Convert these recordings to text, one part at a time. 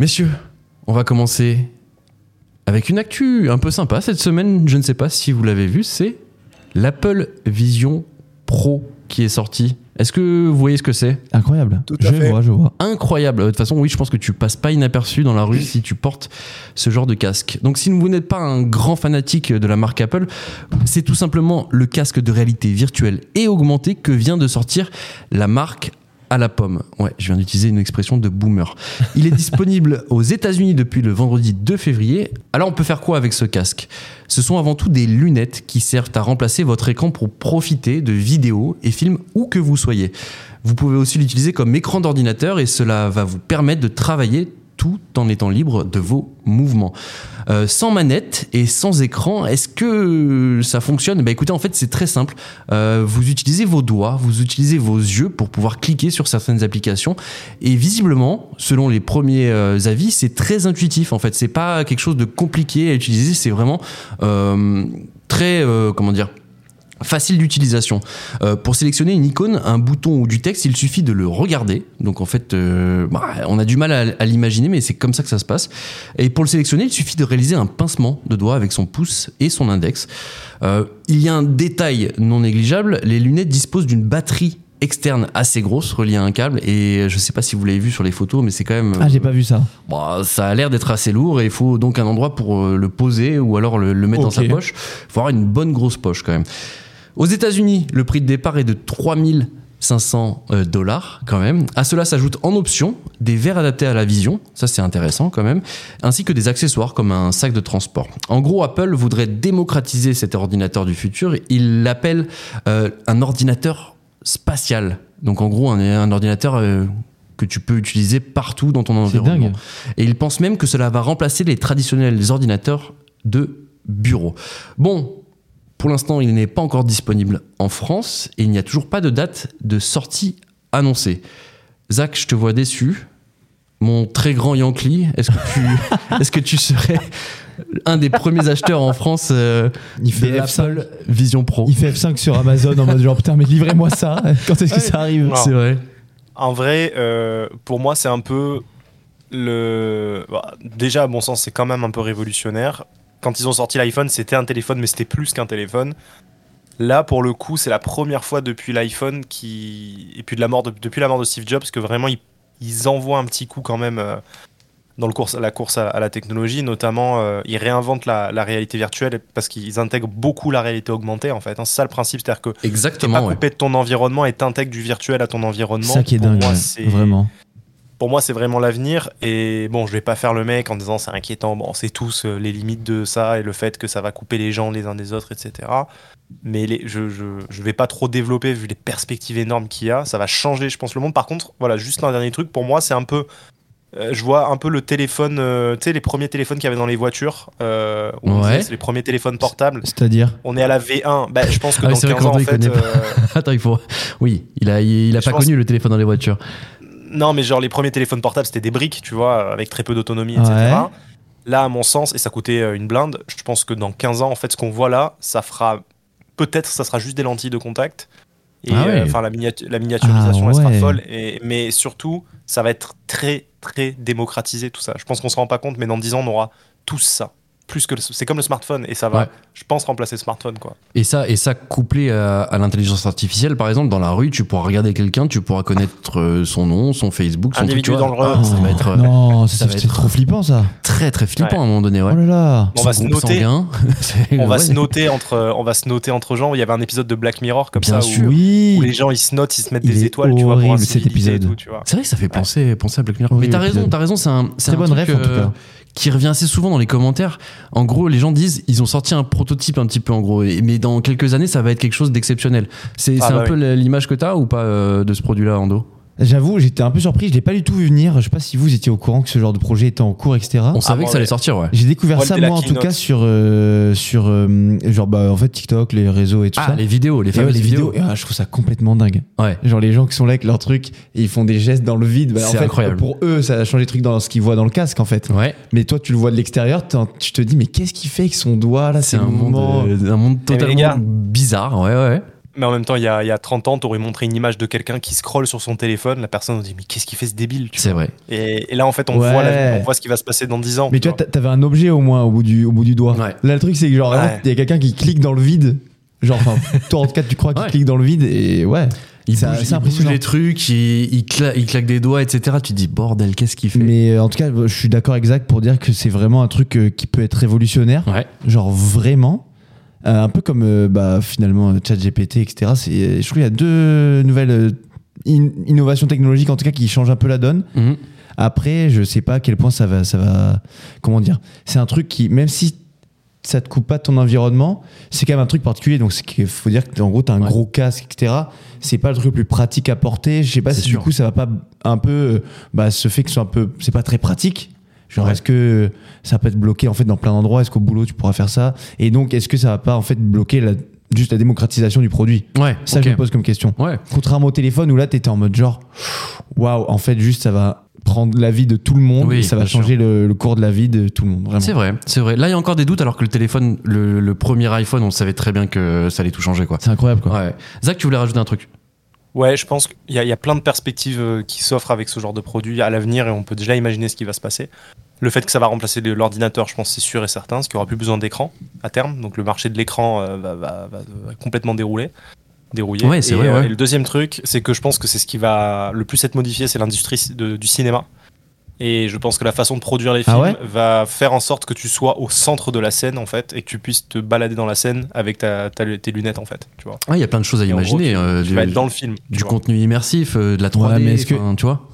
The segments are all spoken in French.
Messieurs, on va commencer avec une actu un peu sympa cette semaine. Je ne sais pas si vous l'avez vu, c'est l'Apple Vision Pro qui est sorti. Est-ce que vous voyez ce que c'est? Incroyable. Tout à je fait. vois, je vois. Incroyable. De toute façon, oui, je pense que tu passes pas inaperçu dans la rue si tu portes ce genre de casque. Donc, si vous n'êtes pas un grand fanatique de la marque Apple, c'est tout simplement le casque de réalité virtuelle et augmentée que vient de sortir la marque à la pomme. Ouais, je viens d'utiliser une expression de boomer. Il est disponible aux États-Unis depuis le vendredi 2 février. Alors, on peut faire quoi avec ce casque? Ce sont avant tout des lunettes qui servent à remplacer votre écran pour profiter de vidéos et films où que vous soyez. Vous pouvez aussi l'utiliser comme écran d'ordinateur et cela va vous permettre de travailler tout en étant libre de vos mouvements. Euh, sans manette et sans écran, est-ce que ça fonctionne? Bah écoutez, en fait, c'est très simple. Euh, vous utilisez vos doigts, vous utilisez vos yeux pour pouvoir cliquer sur certaines applications. Et visiblement, selon les premiers euh, avis, c'est très intuitif. En fait, c'est pas quelque chose de compliqué à utiliser. C'est vraiment très, comment dire, facile d'utilisation. Euh, pour sélectionner une icône, un bouton ou du texte, il suffit de le regarder. Donc en fait, euh, bah, on a du mal à, à l'imaginer, mais c'est comme ça que ça se passe. Et pour le sélectionner, il suffit de réaliser un pincement de doigt avec son pouce et son index. Euh, il y a un détail non négligeable, les lunettes disposent d'une batterie externe assez grosse reliée à un câble et je sais pas si vous l'avez vu sur les photos mais c'est quand même Ah, j'ai pas vu ça. Bon, ça a l'air d'être assez lourd et il faut donc un endroit pour euh, le poser ou alors le, le mettre dans sa poche. Il faut avoir une bonne grosse poche quand même. Aux États-Unis, le prix de départ est de 3500 euh, dollars quand même. À cela s'ajoutent en option des verres adaptés à la vision, ça c'est intéressant quand même, ainsi que des accessoires comme un sac de transport. En gros, Apple voudrait démocratiser cet ordinateur du futur. Il l'appelle euh, un ordinateur spatial. Donc en gros, un, un ordinateur euh, que tu peux utiliser partout dans ton environnement. dingue. Et il pense même que cela va remplacer les traditionnels ordinateurs de bureau. Bon, pour l'instant, il n'est pas encore disponible en France et il n'y a toujours pas de date de sortie annoncée. Zach, je te vois déçu. Mon très grand Yankee, est-ce que tu, est-ce que tu serais un des premiers acheteurs en France euh, Il fait de F5. l'Apple Vision Pro? Il fait F5 sur Amazon en mode genre putain, mais livrez-moi ça. Quand est-ce que ça arrive? C'est vrai. En vrai, euh, pour moi, c'est un peu le. bah, déjà, à mon sens, c'est quand même un peu révolutionnaire. Quand ils ont sorti l'iPhone, c'était un téléphone, mais c'était plus qu'un téléphone. Là, pour le coup, c'est la première fois depuis l'iPhone qui et puis de la mort de- depuis la mort de Steve Jobs que vraiment ils, ils envoient un petit coup quand même euh, dans le course, la course à, à la technologie. Notamment, euh, ils réinventent la, la réalité virtuelle parce qu'ils intègrent beaucoup la réalité augmentée. En fait, hein. c'est ça le principe, c'est-à-dire que T'es pas Exactement. ouais. coupé de ton environnement et t'intègres du virtuel à ton environnement. Ça qui est Pour dingue, moi, c'est- vraiment. Pour moi, c'est vraiment l'avenir. Et bon, je vais pas faire le mec en disant c'est inquiétant. Bon, c'est tous euh, les limites de ça et le fait que ça va couper les gens les uns des autres, etc. Mais les, je, je, je vais pas trop développer vu les perspectives énormes qu'il y a. Ça va changer, je pense, le monde. Par contre, voilà, juste un dernier truc. Pour moi, c'est un peu. euh, je vois un peu le téléphone, euh, tu sais, les premiers téléphones qu'il y avait dans les voitures. Euh, Ouais. c'est les premiers téléphones portables. C'est-à-dire On est à la V1. Bah, je pense que Ah dans c'est vrai 15 que ans, en fait. euh, Attends, il faut. Oui, il a, il a pas connu le téléphone dans les voitures. Non, mais genre les premiers téléphones portables, c'était des briques, tu vois, avec très peu d'autonomie, Ouais. etc. Là, à mon sens, et ça coûtait euh, une blinde, je pense que dans 15 ans, en fait, ce qu'on voit là, ça fera. Peut-être, ça sera juste des lentilles de contact. Et Ah ouais. euh, enfin, la, miniatu- la miniaturisation, Ah elle sera ouais. folle. Et, mais surtout, ça va être très, très démocratisé, tout ça. Je pense qu'on se rend pas compte, mais dans 10 ans, on aura tous ça. Plus que le- c'est comme le smartphone, et ça va, Ouais. je pense, remplacer le smartphone, quoi. Et ça, et ça couplé à, à l'intelligence artificielle, par exemple, dans la rue, tu pourras regarder quelqu'un, tu pourras connaître euh, son nom, son Facebook, son Individu truc, vois. dangereux. Ah, ça va être euh, Non, ça, ça va c'est être- trop flippant ça. très très flippant Ouais. à un moment donné, ouais. Oh là là. On va se noter. On va se noter entre, on va se noter entre gens. Il y avait un épisode de Black Mirror comme Bien ça où- sûr. Oui. où les gens ils se notent, ils se mettent Il des étoiles, tu vois, pour horrible, cet épisode. C'est vrai que ça fait penser, penser à Black Mirror. Mais t'as raison, t'as raison, c'est un, c'est bonne en tout cas. Qui revient assez souvent dans les commentaires. En gros, les gens disent, ils ont sorti un prototype un petit peu en gros, mais dans quelques années, ça va être quelque chose d'exceptionnel. C'est Ah bah un peu l'image que t'as ou pas euh, de ce produit-là, Ando? J'avoue, j'étais un peu surpris, je l'ai pas du tout vu venir. Je sais pas si vous étiez au courant que ce genre de projet était en cours, etc. On savait moi, que ça allait sortir, ouais. J'ai découvert ça moi en tout cas sur euh, sur euh, genre bah en fait TikTok, les réseaux et tout Ah, ça. les vidéos, les Et ouais, fameuses les vidéos. vidéos, et, ah, je trouve ça complètement dingue. Ouais. Genre les gens qui sont là avec leur truc et ils font des gestes dans le vide. Bah, C'est incroyable. Pour eux, ça a changé le truc dans ce qu'ils voient dans le casque en fait. Ouais, Mais toi, tu le vois de l'extérieur, tu te dis mais qu'est-ce qu'il fait avec son doigt là c'est un monde, euh, un monde Eh, les totalement bizarre, ouais, ouais. Mais en même temps, il y a, il y a 30 ans, t'aurais montré une image de quelqu'un qui scrolle sur son téléphone. La personne se dit Mais qu'est-ce qu'il fait ce débile C'est vrai. et, et là, en fait, on, Ouais. voit la- on voit ce qui va se passer dans 10 ans. Mais tu vois, t'a- t'avais un objet au moins au bout du, au bout du doigt. Ouais. Là, le truc, c'est que genre, Ouais. il y a quelqu'un qui clique dans le vide. Genre, enfin, toi en tout cas, tu crois qu'il Ouais. clique dans le vide et ouais. Il bouge, il bouge les trucs, il, il, cla- il claque des doigts, etc. Tu te dis, bordel, qu'est-ce qu'il fait? Mais euh, en tout cas, je suis d'accord exact pour dire que c'est vraiment un truc euh, qui peut être révolutionnaire. Ouais. Genre vraiment. Euh, un peu comme euh, bah, finalement euh, ChatGPT, etc. C'est, je trouve qu'il y a deux nouvelles euh, in- innovations technologiques en tout cas qui changent un peu la donne. Mhm. Après, je sais pas à quel point ça va, ça va. Comment dire C'est un truc qui, même si ça te coupe pas de ton environnement, c'est quand même un truc particulier. Donc, qu'il faut dire que en gros, t'as un Ouais. gros casque, etc. C'est pas le truc le plus pratique à porter. Je sais pas C'est si sûr. du coup, ça va pas un peu. euh, Bah, ce fait que un peu. C'est pas très pratique. Genre, Ouais. est-ce que ça peut être bloqué en fait dans plein d'endroits? Est-ce qu'au boulot tu pourras faire ça? Et donc, est-ce que ça va pas en fait bloquer la- juste la démocratisation du produit? Ouais, Ça, ok. je me pose comme question. Ouais, Contrairement au téléphone où là, t'étais en mode genre, waouh, en fait, juste ça va prendre la vie de tout le monde Oui, et ça va changer le, le cours de la vie de tout le monde. C'est vrai, c'est vrai. Là, il y a encore des doutes, alors que le téléphone, le, le premier iPhone, on savait très bien que ça allait tout changer, quoi. C'est incroyable quoi. Ouais. Zach, tu voulais rajouter un truc? Ouais, je pense qu'il y, a- il y a plein de perspectives euh, qui s'offrent avec ce genre de produit à l'avenir et on peut déjà imaginer ce qui va se passer. Le fait que ça va remplacer l'ordinateur, je pense que c'est sûr et certain, parce qu'il n'y aura plus besoin d'écran à terme. Donc le marché de l'écran euh, va, va- va- va complètement dérouler. Dérouiller. Ouais, c'est et, vrai, euh, ouais. et le deuxième truc, c'est que je pense que c'est ce qui va le plus être modifié, c'est l'industrie du cinéma. Et je pense que la façon de produire les Ah films ouais va faire en sorte que tu sois au centre de la scène en fait et que tu puisses te balader dans la scène avec ta, ta- tes lunettes en fait. Tu vois. Ouais, il y a plein de choses à Et en gros, imaginer. tu- euh, tu du vas être dans le film. du vois. contenu immersif, euh, de la 3D, Ouais, mais est-ce que- tu vois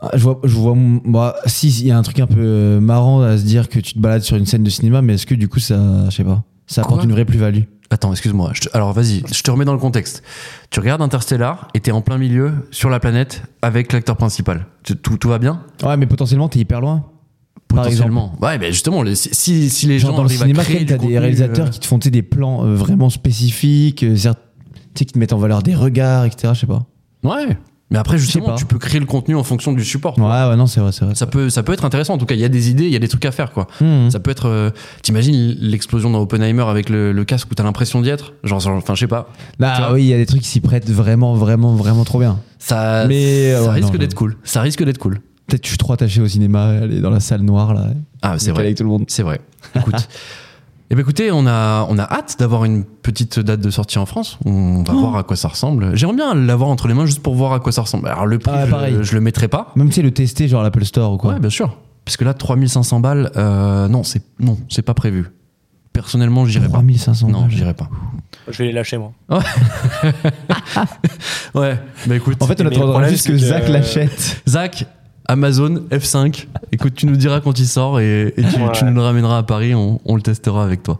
Ah, je vois, je vois, moi, si, il y a un truc un peu euh, marrant à se dire que tu te balades sur une scène de cinéma, mais est-ce que du coup ça, je sais pas, ça apporte Quoi une vraie plus-value Attends, excuse-moi. Te- Alors vas-y, je te remets dans le contexte. Tu regardes Interstellar et t'es en plein milieu sur la planète avec l'acteur principal. Tu- Tout, tout va bien Ouais, mais potentiellement t'es hyper loin. Par Potentiellement. Ouais, mais justement, les- si, si, les Genre gens dans le cinéma, du t'as des contenu, réalisateurs euh, qui te font tu des plans euh, vraiment spécifiques, euh, tu qui te mettent en valeur des regards, etc. Je sais pas. Ouais. Mais après, justement, tu peux créer le contenu en fonction du support. Ouais, ouais, non, c'est vrai, c'est vrai. Ça peut, ça peut être intéressant. En tout cas, il y a des idées, il y a des trucs à faire, quoi. Mmh. Ça peut être. euh, T'imagines l'explosion dans Oppenheimer avec le, le casque où t'as l'impression d'y être? Genre, enfin, je sais pas. Là, vois? oui, il y a des trucs qui s'y prêtent vraiment, vraiment, vraiment trop bien. Ça, Mais, ça ouais, risque d'être cool. Ça risque d'être cool. Peut-être que je suis trop attaché au cinéma, aller dans la salle noire là. Ah, c'est vrai. Avec tout le monde. C'est vrai. Écoute. Eh ben écoutez, on a, on a hâte d'avoir une petite date de sortie en France. On va Oh. voir à quoi ça ressemble. J'aimerais bien l'avoir entre les mains juste pour voir à quoi ça ressemble. Alors le prix, Ah, je- pareil. je, le mettrai pas. Même sais le tester genre l'Apple Store ou quoi. Ouais, bien sûr. Parce que là, 3500 balles, euh, non, c'est non, c'est pas prévu. Personnellement, j'irai pas. 3500 Non, balles. j'irai pas. Je vais les lâcher moi. Ouais, bah écoute. En fait, on attendra juste que que- Zach l'achète. Zach, Amazon F5. Écoute, tu nous diras quand il sort et, et tu, Ouais. tu nous le ramèneras à Paris. On, on le testera avec toi.